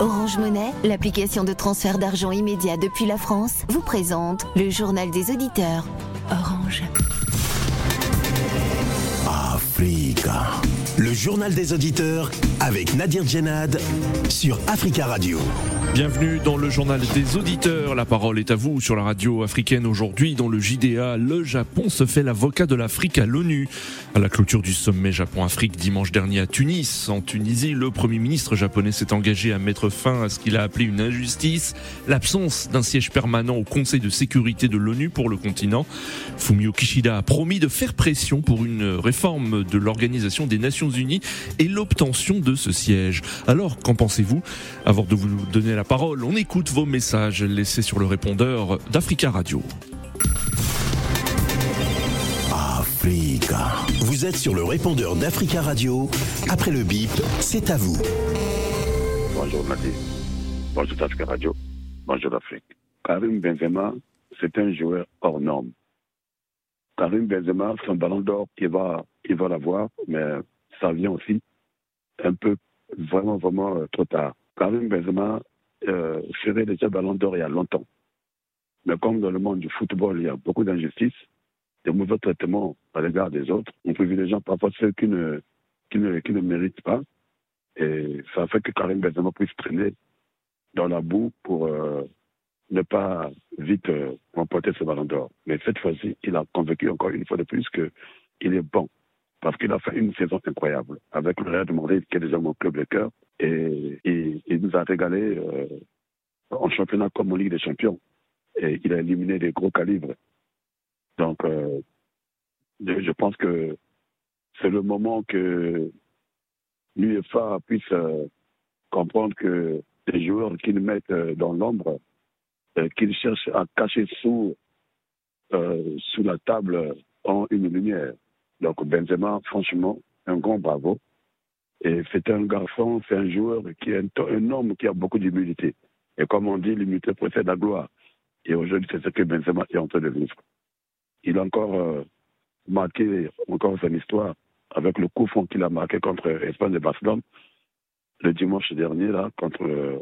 Orange Monnaie, l'application de transfert d'argent immédiat depuis la France, vous présente le journal des auditeurs. Orange. Africa. Le journal des auditeurs avec Nadir Djenad sur Africa Radio. Bienvenue dans le journal des auditeurs. La parole est à vous sur la radio africaine aujourd'hui. Dans le JDA, le Japon se fait l'avocat de l'Afrique à l'ONU. À la clôture du sommet Japon-Afrique dimanche dernier à Tunis, en Tunisie, le Premier ministre japonais s'est engagé à mettre fin à ce qu'il a appelé une injustice, l'absence d'un siège permanent au Conseil de sécurité de l'ONU pour le continent. Fumio Kishida a promis de faire pression pour une réforme de l'Organisation des Nations Unies et l'obtention de ce siège. Alors, qu'en pensez-vous? Avant de vous donner la parole, on écoute vos messages laissés sur le répondeur d'Africa Radio. Africa. Vous êtes sur le répondeur d'Africa Radio. Après le bip, c'est à vous. Bonjour Nadir. Bonjour Africa Radio. Bonjour Afrique. Karim Benzema, c'est un joueur hors norme. Karim Benzema, son ballon d'or, il va, il va l'avoir, mais ça vient aussi un peu, vraiment, vraiment euh, trop tard. Karim Benzema euh, serait déjà ballon d'or il y a longtemps. Mais comme dans le monde du football, il y a beaucoup d'injustices, de mauvais traitements à l'égard des autres, on privilégie parfois ceux qui ne, qui, ne, qui ne méritent pas. Et ça fait que Karim Benzema puisse traîner dans la boue pour euh, ne pas vite euh, remporter ce ballon d'or. Mais cette fois-ci, il a convaincu encore une fois de plus qu'il est bon. Parce qu'il a fait une saison incroyable avec le Real de Madrid, qui est déjà mon club de cœur. Et, il nous a régalé euh, en championnat comme en Ligue des Champions. Et il a éliminé des gros calibres. Donc, euh, je pense que c'est le moment que l'UEFA puisse euh, comprendre que les joueurs qu'ils mettent euh, dans l'ombre, euh, qu'ils cherchent à cacher sous, euh, sous la table, ont une lumière. Donc Benzema, franchement, un grand bravo. Et c'est un garçon, c'est un joueur qui est un, homme qui a beaucoup d'humilité. Et comme on dit, l'humilité précède la gloire. Et aujourd'hui, c'est ce que Benzema est en train de vivre. Il a encore euh, marqué encore son histoire avec le coup franc qu'il a marqué contre Espagne de Barcelone le dimanche dernier, contre euh,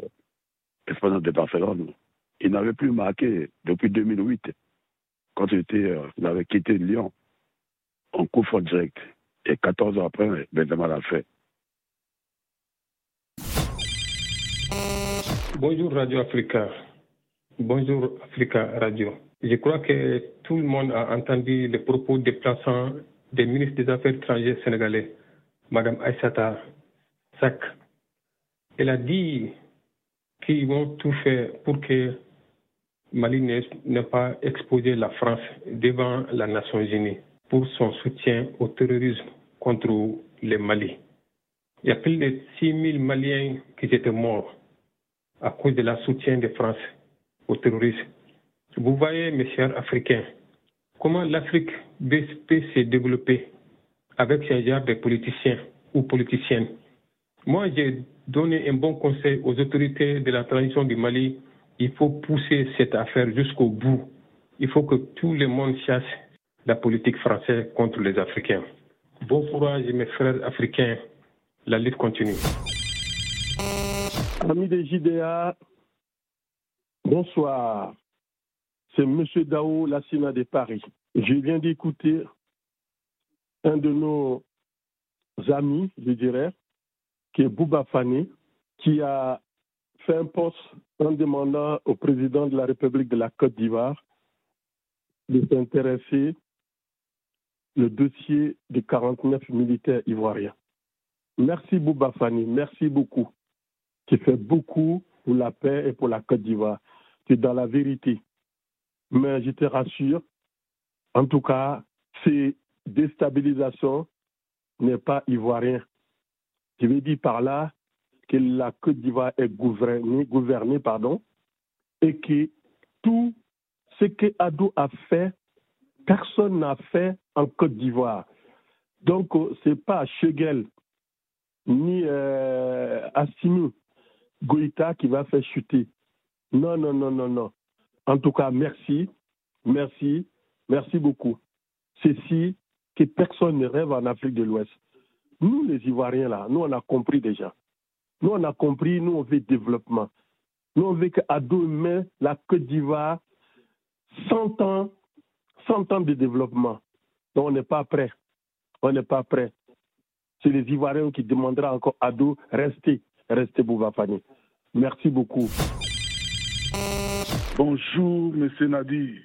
Espagne de Barcelone. Il n'avait plus marqué depuis 2008, quand il, était, euh, il avait quitté Lyon en coup franc direct. Et 14 ans après, Benzema l'a fait. Bonjour Radio Africa. Bonjour Africa Radio. Je crois que tout le monde a entendu les propos déplaçants des ministres des Affaires étrangères sénégalais, Madame Aïssata Sak. Elle a dit qu'ils vont tout faire pour que Mali n'ait pas exposé la France devant la Nations Unies pour son soutien au terrorisme contre le Mali. Il y a plus de 6 000 Maliens qui étaient morts à cause de la soutien de France au terrorisme. Vous voyez, mes chers Africains, comment l'Afrique peut se développer avec ce genre de politiciens ou politiciennes. Moi, j'ai donné un bon conseil aux autorités de la transition du Mali. Il faut pousser cette affaire jusqu'au bout. Il faut que tout le monde chasse la politique française contre les Africains. Bon courage, mes frères africains. La lutte continue. Amis des JDA, bonsoir. C'est M. Dao Lassina de Paris. Je viens d'écouter un de nos amis, je dirais, qui est Bouba Fani, qui a fait un poste en demandant au président de la République de la Côte d'Ivoire de s'intéresser le dossier des 49 militaires ivoiriens. Merci Bouba Fani, merci beaucoup. Tu fais beaucoup pour la paix et pour la Côte d'Ivoire. Tu es dans la vérité. Mais je te rassure, en tout cas, ces déstabilisations n'est pas ivoirien. Je veux dire par là que la Côte d'Ivoire est gouvernée, et que tout ce que Adou a fait, personne n'a fait en Côte d'Ivoire. Donc, ce n'est pas Chegel ni euh, Assimi Goïta qui va faire chuter. Non, non, non, non, non. En tout cas, merci, merci, merci beaucoup. Ceci que personne ne rêve en Afrique de l'Ouest. Nous, les Ivoiriens, là, nous, on a compris déjà. Nous, on a compris, nous, on veut développement. Nous, on veut qu'à demain, la Côte d'Ivoire, 100 ans, 100 ans de développement. Donc, on n'est pas prêt. On n'est pas prêt. C'est les Ivoiriens qui demanderont encore à dos, restez, restez Boubafani. Merci beaucoup. Bonjour, M. Nadi.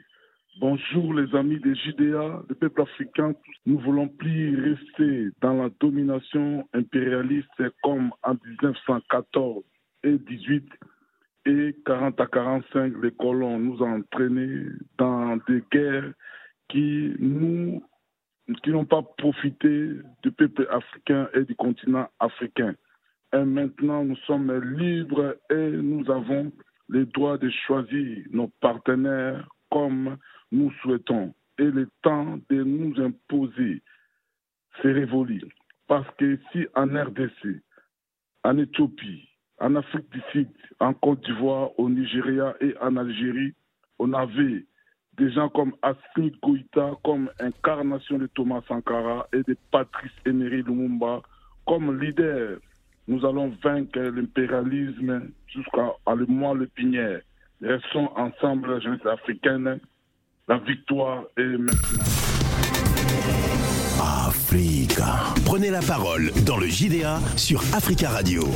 Bonjour, les amis des JDA, des peuples africains. Nous voulons plus rester dans la domination impérialiste comme en 1914 et 18 et 40 à 45, les colons nous ont entraînés dans des guerres qui nous qui n'ont pas profité du peuple africain et du continent africain. Et maintenant, nous sommes libres et nous avons le droit de choisir nos partenaires comme nous souhaitons. Et le temps de nous imposer c'est révolu. Parce que si en RDC, en Éthiopie, en Afrique du Sud, en Côte d'Ivoire, au Nigeria et en Algérie, on avait des gens comme Asmi Goïta, comme incarnation de Thomas Sankara et de Patrice Emery Lumumba comme leader. Nous allons vaincre l'impérialisme jusqu'à le mois le Pinière. Restons ensemble, jeunesse africaine. La victoire est maintenant. Prenez la parole dans le JDA sur Africa Radio.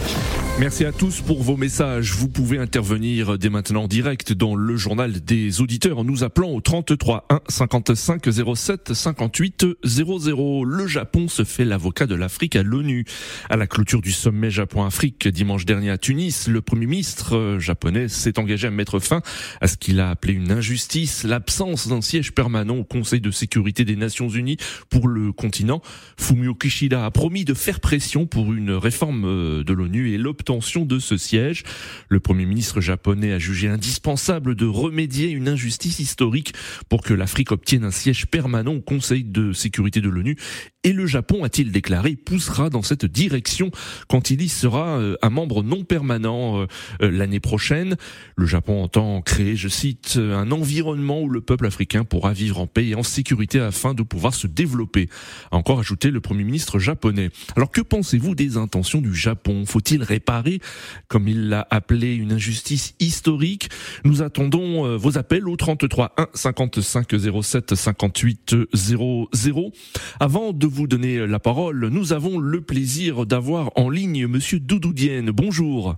Merci à tous pour vos messages. Vous pouvez intervenir dès maintenant en direct dans le journal des auditeurs en nous appelant au 33 1 55 07 58 00. Le Japon se fait l'avocat de l'Afrique à l'ONU. À la clôture du sommet Japon-Afrique dimanche dernier à Tunis, le premier ministre japonais s'est engagé à mettre fin à ce qu'il a appelé une injustice, l'absence d'un siège permanent au Conseil de sécurité des Nations Unies pour le continent. Fumio Kishida a promis de faire pression pour une réforme euh, de l'ONU et l'obtention de ce siège. Le Premier ministre japonais a jugé indispensable de remédier une injustice historique pour que l'Afrique obtienne un siège permanent au Conseil de sécurité de l'ONU et le Japon, a-t-il déclaré, poussera dans cette direction quand il y sera euh, un membre non permanent euh, l'année prochaine. Le Japon entend créer, je cite, un environnement où le peuple africain pourra vivre en paix et en sécurité afin de pouvoir se développer. A ajouté le Premier ministre japonais. Alors que pensez-vous des intentions du Japon? Faut-il réparer, comme il l'a appelé, une injustice historique? Nous attendons euh, vos appels au 33 1 55 07 58 00. Avant de vous donner la parole, nous avons le plaisir d'avoir en ligne Monsieur Doudoudienne. Bonjour.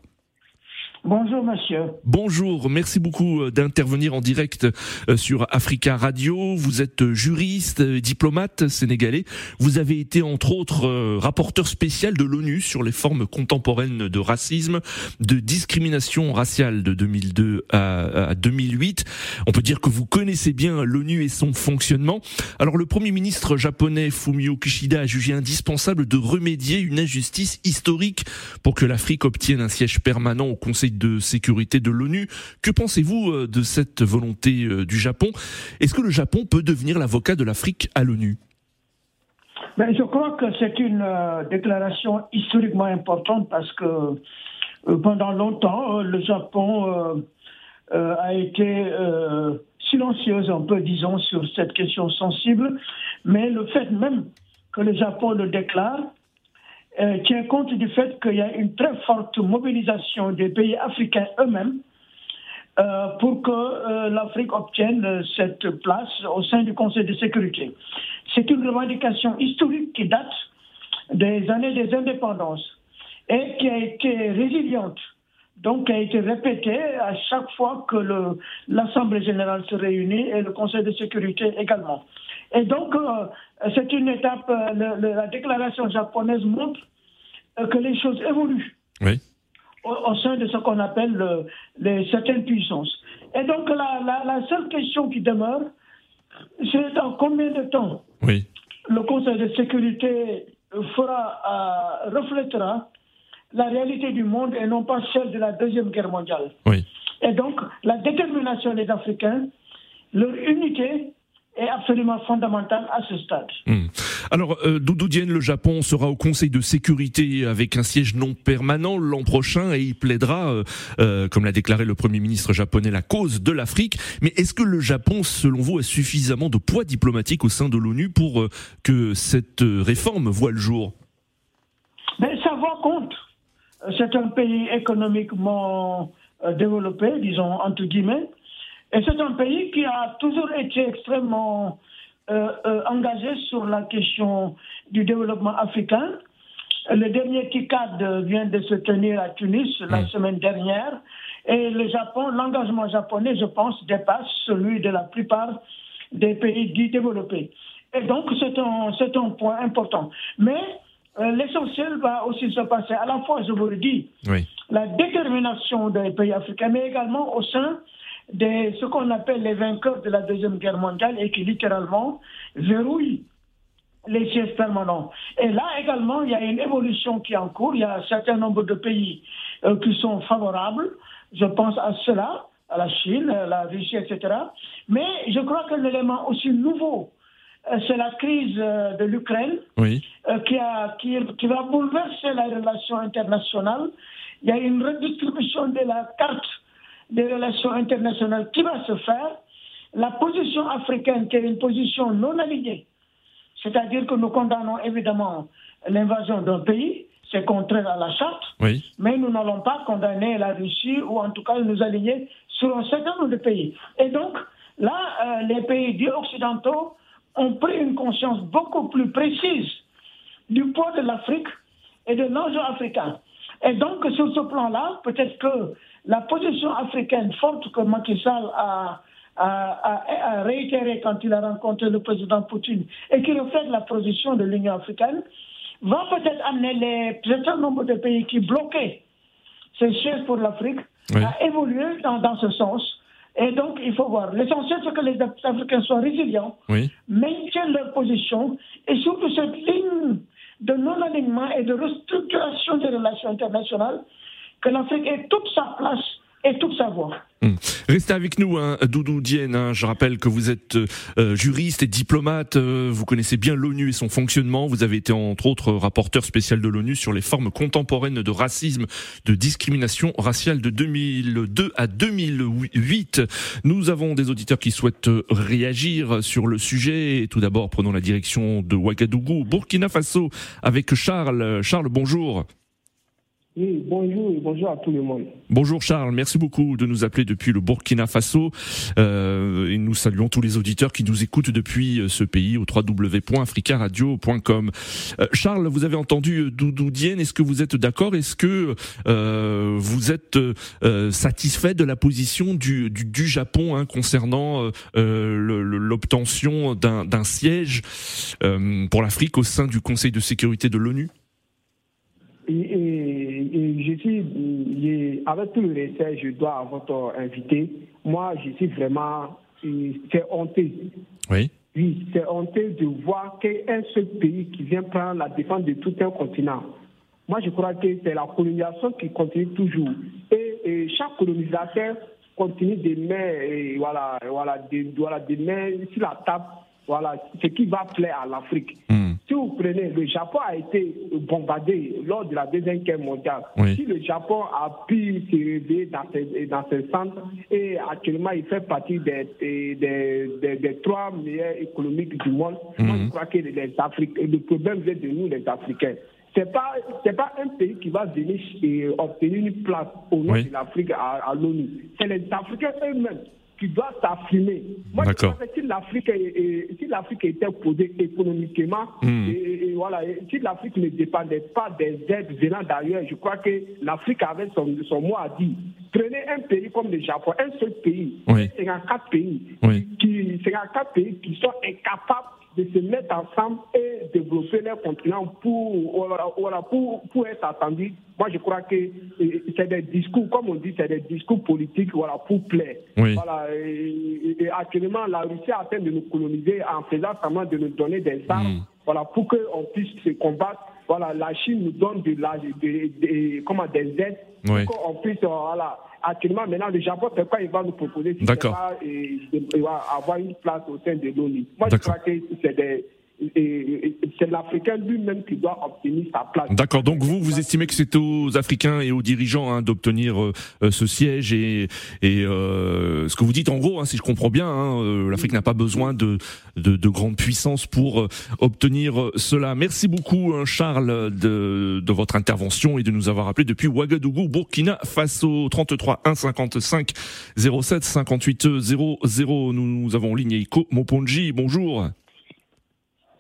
Bonjour monsieur. Bonjour, merci beaucoup euh, d'intervenir en direct euh, sur Africa Radio. Vous êtes juriste, euh, diplomate sénégalais. Vous avez été entre autres rapporteur spécial de l'ONU sur les formes contemporaines de racisme, de discrimination raciale de 2002 à 2008. On peut dire que vous connaissez bien l'ONU et son fonctionnement. Alors le Premier ministre japonais Fumio Kishida a jugé indispensable de remédier une injustice historique pour que l'Afrique obtienne un siège permanent au Conseil de sécurité de l'ONU. Que pensez-vous euh, de cette volonté euh, du Japon? Est-ce que le Japon peut devenir l'avocat de l'Afrique à l'ONU? Ben, Je crois que c'est une euh, déclaration historiquement importante parce que pendant longtemps, le Japon a été silencieuse un peu, disons, sur cette question sensible. Mais le fait même que le Japon le déclare, euh, tient compte du fait qu'il y a une très forte mobilisation des pays africains eux-mêmes euh, pour que euh, l'Afrique obtienne cette place au sein du Conseil de sécurité. C'est une revendication historique qui date des années des indépendances et qui a été résiliente, donc qui a été répétée à chaque fois que l'Assemblée générale se réunit et le Conseil de sécurité également. Et donc, c'est une étape, la déclaration japonaise montre euh, que les choses évoluent au, sein de ce qu'on appelle les, certaines puissances. Et donc la, seule question qui demeure, c'est dans combien de temps le Conseil de sécurité fera, euh, reflètera la réalité du monde et non pas celle de la Deuxième Guerre mondiale. Et donc la détermination des Africains, leur unité est absolument fondamental à ce stade. Hmm. Alors, euh, Doudou Diène, le Japon sera au Conseil de sécurité avec un siège non permanent l'an prochain et il plaidera, euh, euh, comme l'a déclaré le Premier ministre japonais, la cause de l'Afrique. Mais est-ce que le Japon, selon vous, a suffisamment de poids diplomatique au sein de l'ONU pour que cette réforme voie le jour? Mais ça va compte. C'est un pays économiquement développé, disons entre guillemets, et c'est un pays qui a toujours été extrêmement engagé sur la question du développement africain. Le dernier TICAD vient de se tenir à Tunis la semaine dernière. Et le Japon, l'engagement japonais, je pense, dépasse celui de la plupart des pays dits développés. Et donc, c'est un, c'est un point important. Mais euh, l'essentiel va aussi se passer à la fois, je vous le dis, la détermination des pays africains, mais également au sein de ce qu'on appelle les vainqueurs de la Deuxième Guerre mondiale et qui littéralement verrouillent les sièges permanents. Et là également, il y a une évolution qui est en cours. Il y a un certain nombre de pays euh, qui sont favorables. Je pense à cela, à la Chine, la Russie, etc. Mais je crois que l'élément aussi nouveau, c'est la crise euh, de l'Ukraine oui. qui, a, qui, qui va bouleverser la relation internationale. Il y a une redistribution de la carte des relations internationales qui va se faire. La position africaine, qui est une position non alignée, c'est-à-dire que nous condamnons évidemment l'invasion d'un pays, c'est contraire à la charte, mais nous n'allons pas condamner la Russie ou en tout cas nous aligner sur un certain nombre de pays. Et donc, là, euh, les pays dits occidentaux ont pris une conscience beaucoup plus précise du poids de l'Afrique et de l'enjeu africain. Et donc, sur ce plan-là, peut-être que la position africaine forte que Macky Sall a a, réitéré quand il a rencontré le président Poutine et qui reflète la position de l'Union africaine, va peut-être amener les certain nombre de pays qui bloquaient ces chefs pour l'Afrique à évoluer dans, dans, ce sens. Et donc, il faut voir. L'essentiel, c'est que les Africains soient résilients, maintiennent leur position et surtout cette ligne de non-alignement et de restructuration des relations internationales, que l'Afrique ait toute sa place et toute sa voix. Hmm. Restez avec nous, hein, Doudou Dienne. Hein. Je rappelle que vous êtes euh, juriste et diplomate. Euh, vous connaissez bien l'ONU et son fonctionnement. Vous avez été entre autres rapporteur spécial de l'ONU sur les formes contemporaines de racisme, de discrimination raciale de 2002 à 2008. Nous avons des auditeurs qui souhaitent réagir sur le sujet. tout d'abord, prenons la direction de Ouagadougou, Burkina Faso, avec Charles. Charles, bonjour. Oui, bonjour, bonjour à tout le monde. Bonjour Charles, merci beaucoup de nous appeler depuis le Burkina Faso. Euh, et nous saluons tous les auditeurs qui nous écoutent depuis euh, ce pays au www.africaradio.com. Euh, Charles, vous avez entendu Doudou Dienne, est-ce que vous êtes d'accord? Est-ce que euh, vous êtes satisfait de la position du, du, Japon hein, concernant l'obtention d'un siège pour l'Afrique au sein du Conseil de sécurité de l'ONU? Et, je suis, avec tout le respect, je dois à votre invité. Moi, je suis vraiment, c'est honteux. Oui. Oui, c'est honteux de voir qu'un seul pays qui vient prendre la défense de tout un continent. Moi, je crois que c'est la colonisation qui continue toujours. Et, chaque colonisateur continue de mettre, voilà, voilà, de, voilà, de mettre sur la table voilà, ce qui va plaire à l'Afrique. Hmm. Si vous prenez, le Japon a été bombardé lors de la Deuxième Guerre mondiale. Si le Japon a pu se réveiller dans ses, dans centres et actuellement il fait partie des, des, des, trois meilleurs économiques du monde, moi je crois que les Africains, le problème vient de nous les Africains. Ce n'est pas, pas un pays qui va venir obtenir une place au nom de l'Afrique à, à l'ONU. C'est les Africains eux-mêmes qui doit s'affirmer. Moi, je pense que si l'Afrique, si l'Afrique était posée économiquement, hmm. et, voilà, si l'Afrique ne dépendait pas des aides venant d'ailleurs, je crois que l'Afrique avait son, son mot à dire. Prenez un pays comme le Japon, un seul pays, oui. 54 pays, qui, 54 pays qui sont incapables de se mettre ensemble et développer leur continent pour, voilà, pour, pour être attendu. Moi, je crois que c'est des discours, comme on dit, c'est des discours politiques voilà, pour plaire. Voilà, et, actuellement, la Russie a atteint de nous coloniser en faisant semblant de nous donner des armes mm. voilà, pour qu'on puisse se combattre. Voilà, la Chine nous donne de la, de, comment, des aides pour qu'on puisse voilà, actuellement, maintenant, le Japon, c'est quoi il va nous proposer si D'accord. il va avoir une place au sein de l'ONU? Moi, je crois que c'est des c'est l'Africain lui-même qui doit obtenir sa place. D'accord. Donc vous, vous estimez que c'est aux Africains et aux dirigeants hein, d'obtenir euh, euh, ce siège et, et euh, ce que vous dites en gros, hein, si je comprends bien, hein, l'Afrique n'a pas besoin de, de, de grandes puissances pour obtenir cela. Merci beaucoup, Charles, de, de votre intervention et de nous avoir appelé depuis Ouagadougou, Burkina Faso, 33 1 55 07 58 00. Nous, avons en ligne Iko Moponji. Bonjour.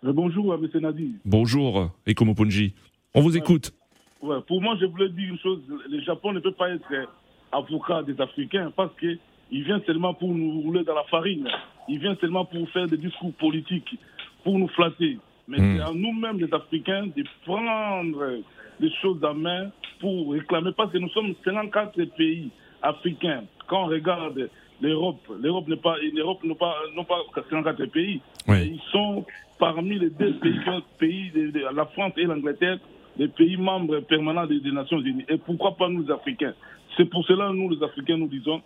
Euh, bonjour, M. Nadi. Bonjour, Ekomoponji. On vous écoute. pour moi, je voulais dire une chose. Le Japon ne peut pas être avocat des Africains parce qu'il vient seulement pour nous rouler dans la farine. Il vient seulement pour faire des discours politiques, pour nous flatter. Mais hmm. c'est à nous-mêmes, les Africains, de prendre les choses en main pour réclamer. Parce que nous sommes 54 pays africains. Quand on regarde l'Europe, l'Europe n'est pas, l'Europe n'a pas, non pas 54 pays. Ils sont parmi les deux pays, pays de, la France et l'Angleterre, les pays membres permanents des, Nations Unies. Et pourquoi pas nous, les Africains? C'est pour cela, nous, les Africains, nous disons,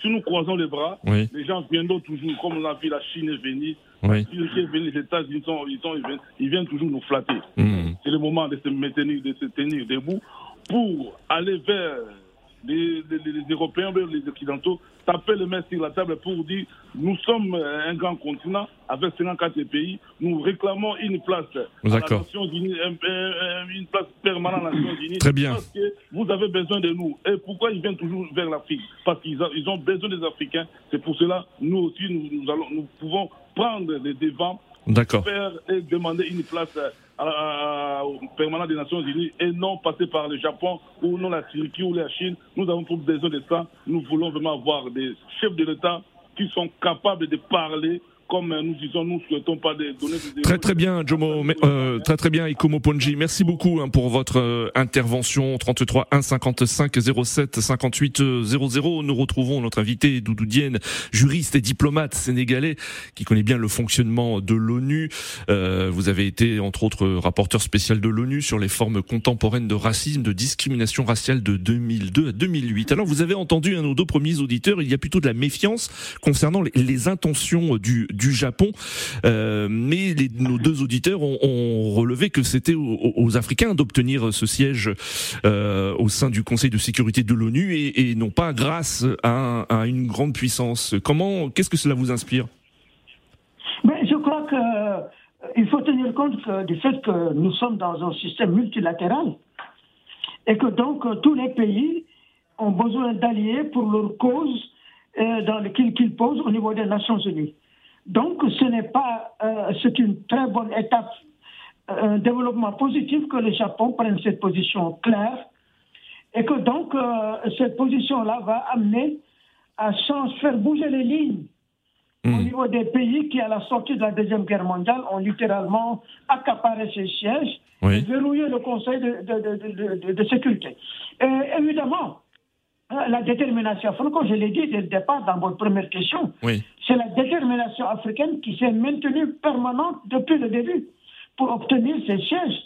si nous croisons les bras, les gens viendront toujours, comme on a vu la Chine venir, oui. les États-Unis, ils, ils, viennent toujours nous flatter. Hmm. C'est le moment de se maintenir, de se tenir debout pour aller vers les, Européens, les Occidentaux, taper les mains sur la table pour dire nous sommes un grand continent avec 54 pays, nous réclamons une place une place permanente à la Nations Unies. Très bien. Parce que vous avez besoin de nous. Et pourquoi ils viennent toujours vers l'Afrique? Parce qu'ils ils ont besoin des Africains. C'est pour cela, nous aussi, nous, allons, nous pouvons prendre les devants faire et demander une place au permanent des Nations Unies et non passer par le Japon ou non la Turquie ou la Chine. Nous avons besoin de ça. Nous voulons vraiment avoir des chefs de l'État qui sont capables de parler comme nous disons, nous souhaitons pas donner des Très très bien, Jomo, euh, très très bien, Ikomo Ponji. Merci beaucoup hein, pour votre euh, intervention. 33 1 55 07 58 00. Nous retrouvons notre invité Doudou Diène, juriste et diplomate sénégalais qui connaît bien le fonctionnement de l'ONU. Euh, vous avez été entre autres rapporteur spécial de l'ONU sur les formes contemporaines de racisme, de discrimination raciale de 2002 à 2008. Alors vous avez entendu un nos deux premiers auditeurs, il y a plutôt de la méfiance concernant les, les intentions du du Japon. Euh, mais nos deux auditeurs ont, relevé que c'était aux, Africains d'obtenir ce siège euh, au sein du Conseil de sécurité de l'ONU et, non pas grâce à, une grande puissance. Comment, qu'est-ce que cela vous inspire? Mais Je crois que euh, faut tenir compte du fait que nous sommes dans un système multilatéral et que donc tous les pays ont besoin d'alliés pour leur cause euh, qu'ils posent au niveau des Nations Unies. Donc, ce n'est pas, euh, c'est une très bonne étape, euh, un développement positif que le Japon prenne cette position claire et que donc euh, cette position-là va amener à changer, faire bouger les lignes au hmm. niveau des pays qui, à la sortie de la Deuxième Guerre mondiale, ont littéralement accaparé ces sièges et verrouillé le Conseil de, de, de, de sécurité. Et évidemment, la détermination africaine, comme je l'ai dit dès le départ dans votre première question, c'est la détermination africaine qui s'est maintenue permanente depuis le début pour obtenir ces sièges.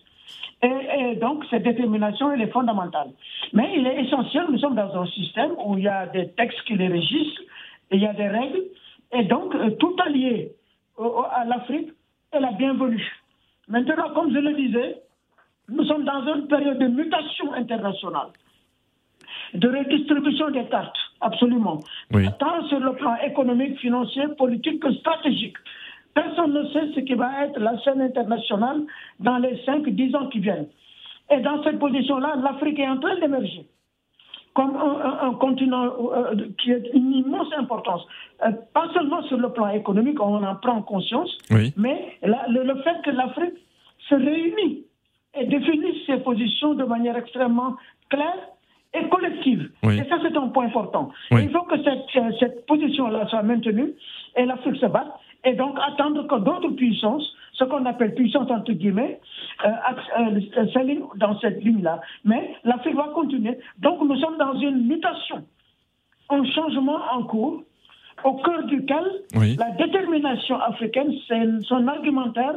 Et, donc, cette détermination, elle est fondamentale. Mais il est essentiel, nous sommes dans un système où il y a des textes qui les régissent, et il y a des règles, et donc euh, tout allié à l'Afrique est la bienvenue. Maintenant, comme je le disais, nous sommes dans une période de mutation internationale de redistribution des cartes, absolument. Tant sur le plan économique, financier, politique que stratégique. Personne ne sait ce qui va être la scène internationale dans les 5-10 ans qui viennent. Et dans cette position-là, l'Afrique est en train d'émerger comme un, continent euh, qui a une immense importance. Euh, pas seulement sur le plan économique, on en prend conscience, mais le, le, fait que l'Afrique se réunit et définisse ses positions de manière extrêmement claire et collective. Et ça, c'est un point important. Il faut que cette, cette position-là soit maintenue et l'Afrique se batte. Et donc, attendre que d'autres puissances, ce qu'on appelle puissances entre guillemets, euh, euh, s'alignent dans cette ligne-là. Mais l'Afrique va continuer. Donc, nous sommes dans une mutation, un changement en cours, au cœur duquel la détermination africaine, son argumentaire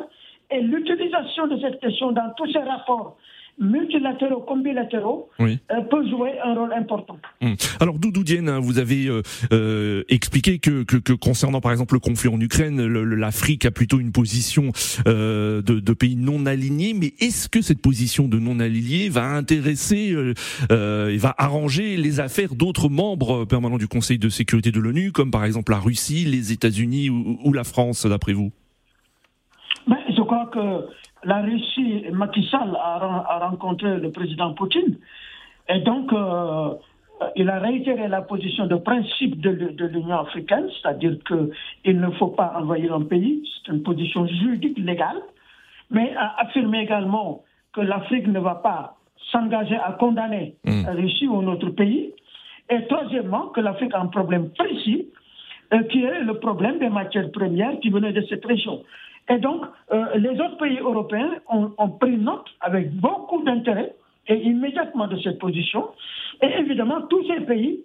et l'utilisation de cette question dans tous ses rapports multilatéraux comme bilatéraux, Oui. euh, peut jouer un rôle important. Hum. Alors Doudou hein, vous avez euh, euh, expliqué que, que, que concernant par exemple le conflit en Ukraine, l'Afrique a plutôt une position de, de pays non alignés. Mais est-ce que cette position de non alignés va intéresser et va arranger les affaires d'autres membres permanents du Conseil de sécurité de l'ONU, comme par exemple la Russie, les États-Unis ou, ou la France, d'après vous? Ben, je crois que la Russie, Macky Sall a, ren- a rencontré le président Poutine. Et donc, euh, il a réitéré la position de principe de, l'U- de l'Union africaine, c'est-à-dire qu'il ne faut pas envahir un pays. C'est une position juridique légale. Mais a affirmé également que l'Afrique ne va pas s'engager à condamner Mm. la Russie ou un autre pays. Et troisièmement, que l'Afrique a un problème précis euh, qui est le problème des matières premières qui venaient de cette région. Et donc, euh, les autres pays européens ont, ont pris note avec beaucoup d'intérêt et immédiatement de cette position. Et évidemment, tous ces pays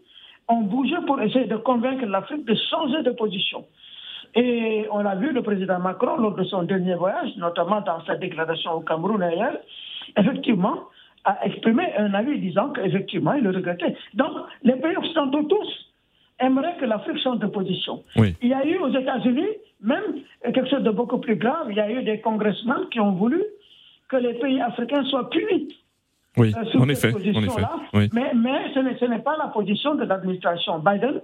ont bougé pour essayer de convaincre l'Afrique de changer de position. Et on l'a vu, le président Macron, lors de son dernier voyage, notamment dans sa déclaration au Cameroun ailleurs, effectivement, a exprimé un avis disant qu'effectivement, il le regrettait. Donc, les pays occidentaux tous aimeraient que l'Afrique change de position. Oui. Il y a eu aux États-Unis même quelque chose de beaucoup plus grave. Il y a eu des congressmen qui ont voulu que les pays africains soient punis. Oui, euh, en effet, en effet. position-là. Oui. Mais, mais ce n'est ce n'est pas la position de l'administration Biden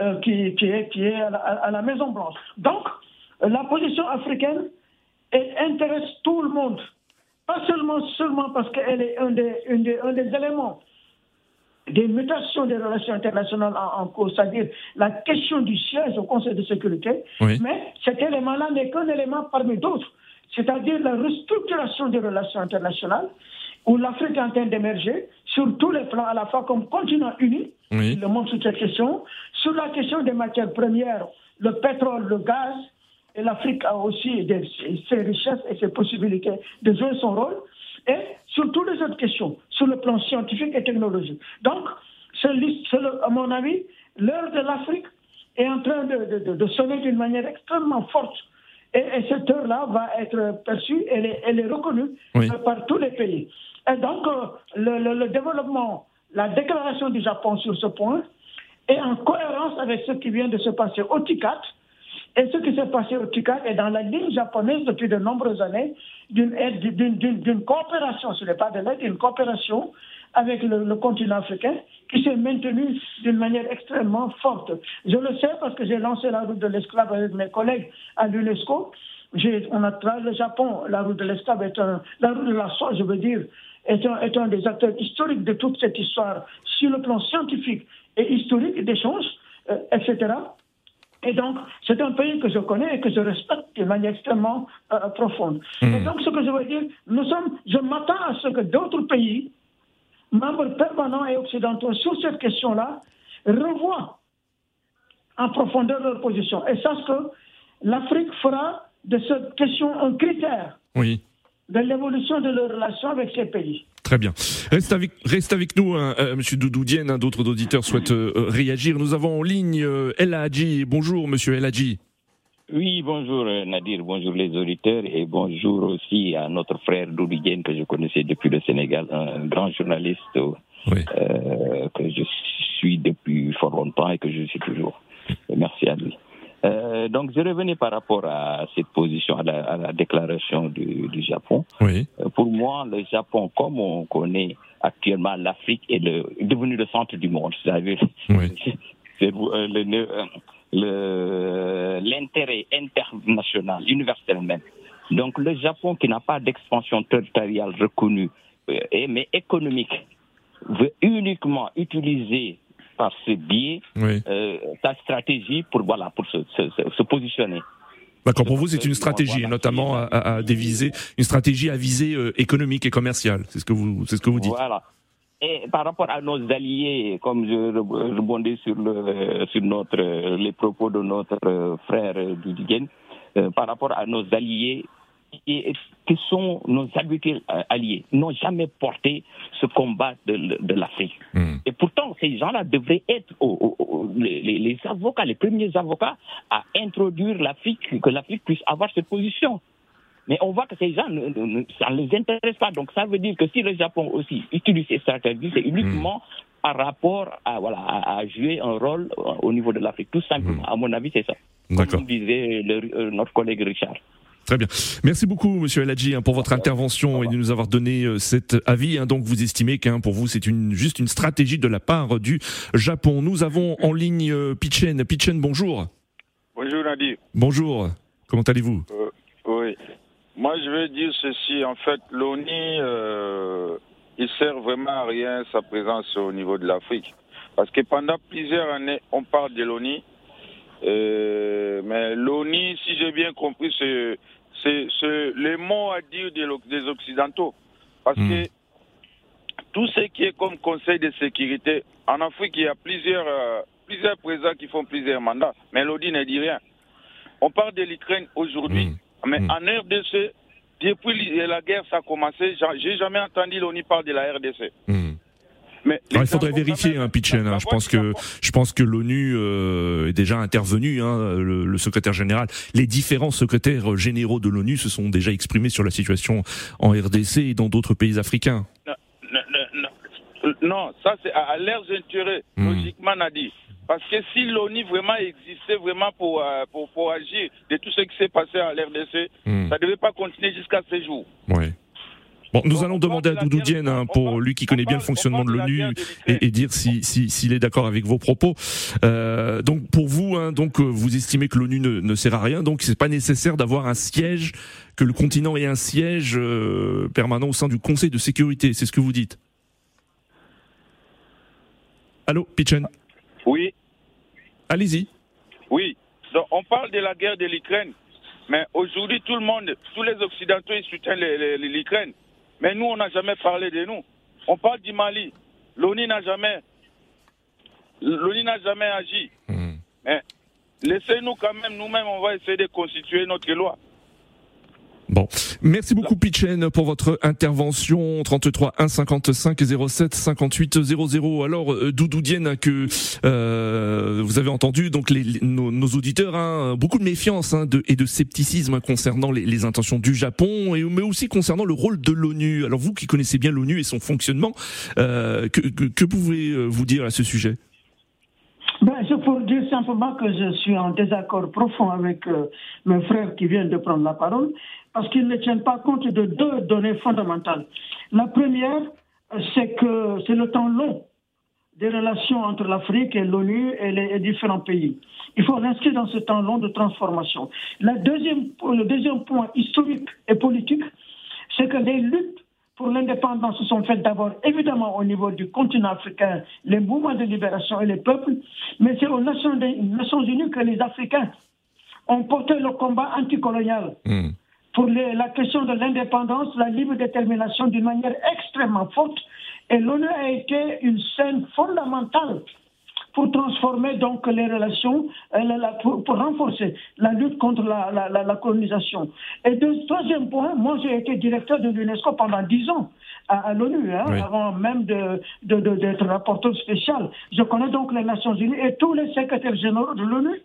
euh, qui, qui est, qui est à la, à la Maison-Blanche. Donc, euh, la position africaine elle intéresse tout le monde. Pas seulement, seulement parce qu'elle est un des, un des, un des éléments des mutations des relations internationales en, cours, c'est-à-dire la question du siège au Conseil de sécurité, Oui. mais cet élément-là n'est qu'un élément parmi d'autres, c'est-à-dire la restructuration des relations internationales, où l'Afrique est en train d'émerger sur tous les plans, à la fois comme continent uni, Oui. le montre sur cette question, sur la question des matières premières, le pétrole, le gaz, et l'Afrique a aussi des- ses richesses et ses possibilités de jouer son rôle, et sur toutes les autres questions, sur le plan scientifique et technologique. Donc, c'est à mon avis, l'heure de l'Afrique est en train de, de- de- sonner d'une manière extrêmement forte. Et, et cette heure-là va être perçue, elle est, elle est reconnue Oui. euh, par tous les pays. Et donc, euh, le, le- le développement, la déclaration du Japon sur ce point est en cohérence avec ce qui vient de se passer au TICAT. Et ce qui s'est passé au TICAT est dans la ligne japonaise depuis de nombreuses années d'une aide, d'une- coopération, ce n'est pas de l'aide, une coopération avec le, continent africain qui s'est maintenue d'une manière extrêmement forte. Je le sais parce que j'ai lancé la route de l'esclave avec mes collègues à l'UNESCO. On a travaillé le Japon, la route de l'esclave est un, la route de la soie, je veux dire, est un, est un des acteurs historiques de toute cette histoire sur le plan scientifique et historique d'échanges, euh, etc. Et donc, c'est un pays que je connais et que je respecte de manière extrêmement euh, profonde. Et donc, ce que je veux dire, nous sommes, je m'attends à ce que d'autres pays, membres permanents et occidentaux, sur cette question-là, revoient en profondeur leur position et sachent que l'Afrique fera de cette question un critère Oui. de l'évolution de leurs relations avec ces pays. Très bien. Reste avec, reste avec nous, hein, euh, Monsieur Doudou Diène. hein, D'autres auditeurs souhaitent euh, euh, réagir. Nous avons en ligne euh, El Hadji. Bonjour, Monsieur El Hadji. Oui, bonjour Nadir, bonjour les auditeurs et bonjour aussi à notre frère Doudou Diène que je connaissais depuis le Sénégal, un grand journaliste Oui. que je suis depuis fort longtemps et que je suis toujours. Merci à lui. Euh, donc je revenais par rapport à cette position, à la, à la déclaration du, du Japon. Oui. Euh, Pour moi, le Japon, comme on connaît actuellement l'Afrique, est, devenu le centre du monde. C'est-à-dire, Oui. c'est euh, le- le- l'intérêt international, universel même. Donc le Japon, qui n'a pas d'expansion territoriale reconnue, euh, mais économique, veut uniquement utiliser par ce biais Oui. euh, sa stratégie pour, voilà, pour se, se- se- positionner. D'accord. Pour vous, c'est une stratégie, Voilà. notamment à, à, à déviser, une stratégie à visée euh, économique et commerciale. C'est ce que vous, c'est ce que vous dites. Voilà. Et par rapport à nos alliés, comme je re- rebondis sur, le, sur notre, les propos de notre euh, frère euh, Dudigen, euh, par rapport à nos alliés, qui, qui sont nos euh, alliés, n'ont jamais porté ce combat de, de l'Afrique. Hmm. Et pourtant, ces gens-là devraient être les, avocats, les premiers avocats à introduire l'Afrique, que l'Afrique puisse avoir cette position. Mais on voit que ces gens, ça ne les intéresse pas. Donc ça veut dire que si le Japon aussi utilise ces stratégies, c'est uniquement par rapport à, voilà, à, jouer un rôle au niveau de l'Afrique. Tout simplement, à mon avis, c'est ça. Comme disait le, notre collègue Richard. Très bien. Merci beaucoup, Monsieur Eladji, hein, pour votre intervention et de nous avoir donné euh, cet avis. Hein. Donc, vous estimez qu'un pour vous, c'est une, juste une stratégie de la part du Japon. Nous avons en ligne euh, Pichen. Pichen, bonjour. Bonjour, Nadi. Bonjour. Comment allez-vous? Euh, Oui. Moi, je veux dire ceci. En fait, l'ONI, il sert vraiment à rien sa présence au niveau de l'Afrique. Parce que pendant plusieurs années, on parle de l'ONI. mais l'ONI, si j'ai bien compris, c'est c'est les mots à dire des, Occidentaux. Parce hmm. que tout ce qui est comme Conseil de sécurité, en Afrique, il y a plusieurs, euh, plusieurs présidents qui font plusieurs mandats, mais l'ODI ne dit rien. On parle de l'Ukraine aujourd'hui, hmm. mais hmm. en RDC, depuis la guerre, ça a commencé, j'ai jamais entendu l'ONU parler de la RDC il faudrait vérifier, hein, Pitchen. Hein. Je pense que je pense que l'ONU euh, est déjà intervenu. Hein, le, secrétaire général, les différents secrétaires généraux de l'ONU se sont déjà exprimés sur la situation en RDC et dans d'autres pays africains. Non, ça c'est à leurs intérêts, hmm. logiquement, dit. Parce que si l'ONU vraiment existait vraiment pour, euh, pour, pour, agir de tout ce qui s'est passé à l'RDC, hmm. ça ne devait pas continuer jusqu'à ce jour. Oui nous allons demander à Doudou Dienne, hein, pour lui qui connaît bien le fonctionnement de l'ONU, et, dire s'il si, est d'accord avec vos propos. Euh, donc pour vous, hein, donc euh, vous estimez que l'ONU ne, sert à rien, donc c'est pas nécessaire d'avoir un siège, que le continent ait un siège euh, permanent au sein du Conseil de sécurité. C'est ce que vous dites. Allô, Pichen Oui. Allez-y. Oui. on parle de la guerre de l'Ukraine. Mais aujourd'hui, tout le monde, tous les Occidentaux, ils soutiennent l'Ukraine. Mais nous, on n'a jamais parlé de nous. On parle du Mali. L'ONU n'a jamais, l'ONU n'a jamais agi. Hmm. Mais laissez-nous quand même, nous-mêmes, on va essayer de constituer notre loi. Bon, merci beaucoup Pitchen pour votre intervention 33 1 55 07 58 00. Alors euh, Doudou Dienne que euh, vous avez entendu donc les, nos, auditeurs hein, beaucoup de méfiance hein, de, et de scepticisme concernant les, les, intentions du Japon et mais aussi concernant le rôle de l'ONU. Alors vous qui connaissez bien l'ONU et son fonctionnement, euh, que, que, que pouvez-vous dire à ce sujet? Ben, je peux dire simplement que je suis en désaccord profond avec euh, mes frères qui viennent de prendre la parole, parce qu'ils ne tiennent pas compte de deux données fondamentales. La première, c'est que c'est le temps long des relations entre l'Afrique et l'ONU et les différents pays. Il faut l'inscrire dans ce temps long de transformation. La deuxième, le deuxième point historique et politique, c'est que les luttes pour l'indépendance se sont faites d'abord évidemment au niveau du continent africain, les mouvements de libération et les peuples, mais c'est aux Nations, Unies que les Africains ont porté le combat anticolonial. Hmm. Pour la question de l'indépendance, la libre détermination d'une manière extrêmement forte. Et l'ONU a été une scène fondamentale pour transformer donc les relations, pour, renforcer la lutte contre la, colonisation. Et de troisième point, moi j'ai été directeur de l'UNESCO pendant dix ans à, l'ONU, hein, avant même d'être de, de, rapporteur spécial. Je connais donc les Nations Unies et tous les secrétaires généraux de l'ONU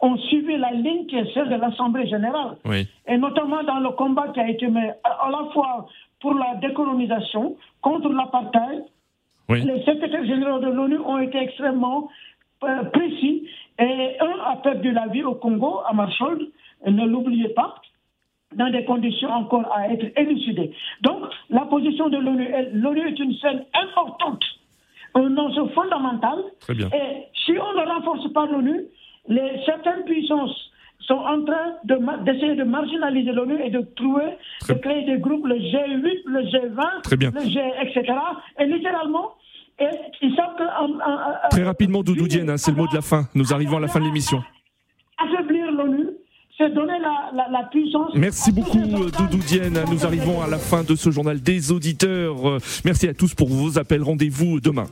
ont suivi la ligne qui est celle de l'Assemblée générale. Et notamment dans le combat qui a été mené à la fois pour la décolonisation, contre l'apartheid, les secrétaires généraux de l'ONU ont été extrêmement euh, précis et un a perdu la vie au Congo, à Marshall, ne l'oubliez pas, dans des conditions encore à être élucidées. Donc, la position de l'ONU, l'ONU est une scène importante, un enjeu fondamental. Et si on ne renforce pas l'ONU, certaines puissances sont en train d'essayer de, marginaliser l'ONU et de trouver, de créer des groupes, le G8, le G20, le G, etc. Et littéralement, ils savent que... Très rapidement, Doudou Dienne, hein, c'est le mot de la fin. Nous arrivons à la fin de l'émission. Affaiblir l'ONU, c'est donner la, la, puissance. Merci beaucoup, Doudou Dienne. Nous arrivons à la fin de ce journal des auditeurs. Merci à tous pour vos appels. Rendez-vous demain.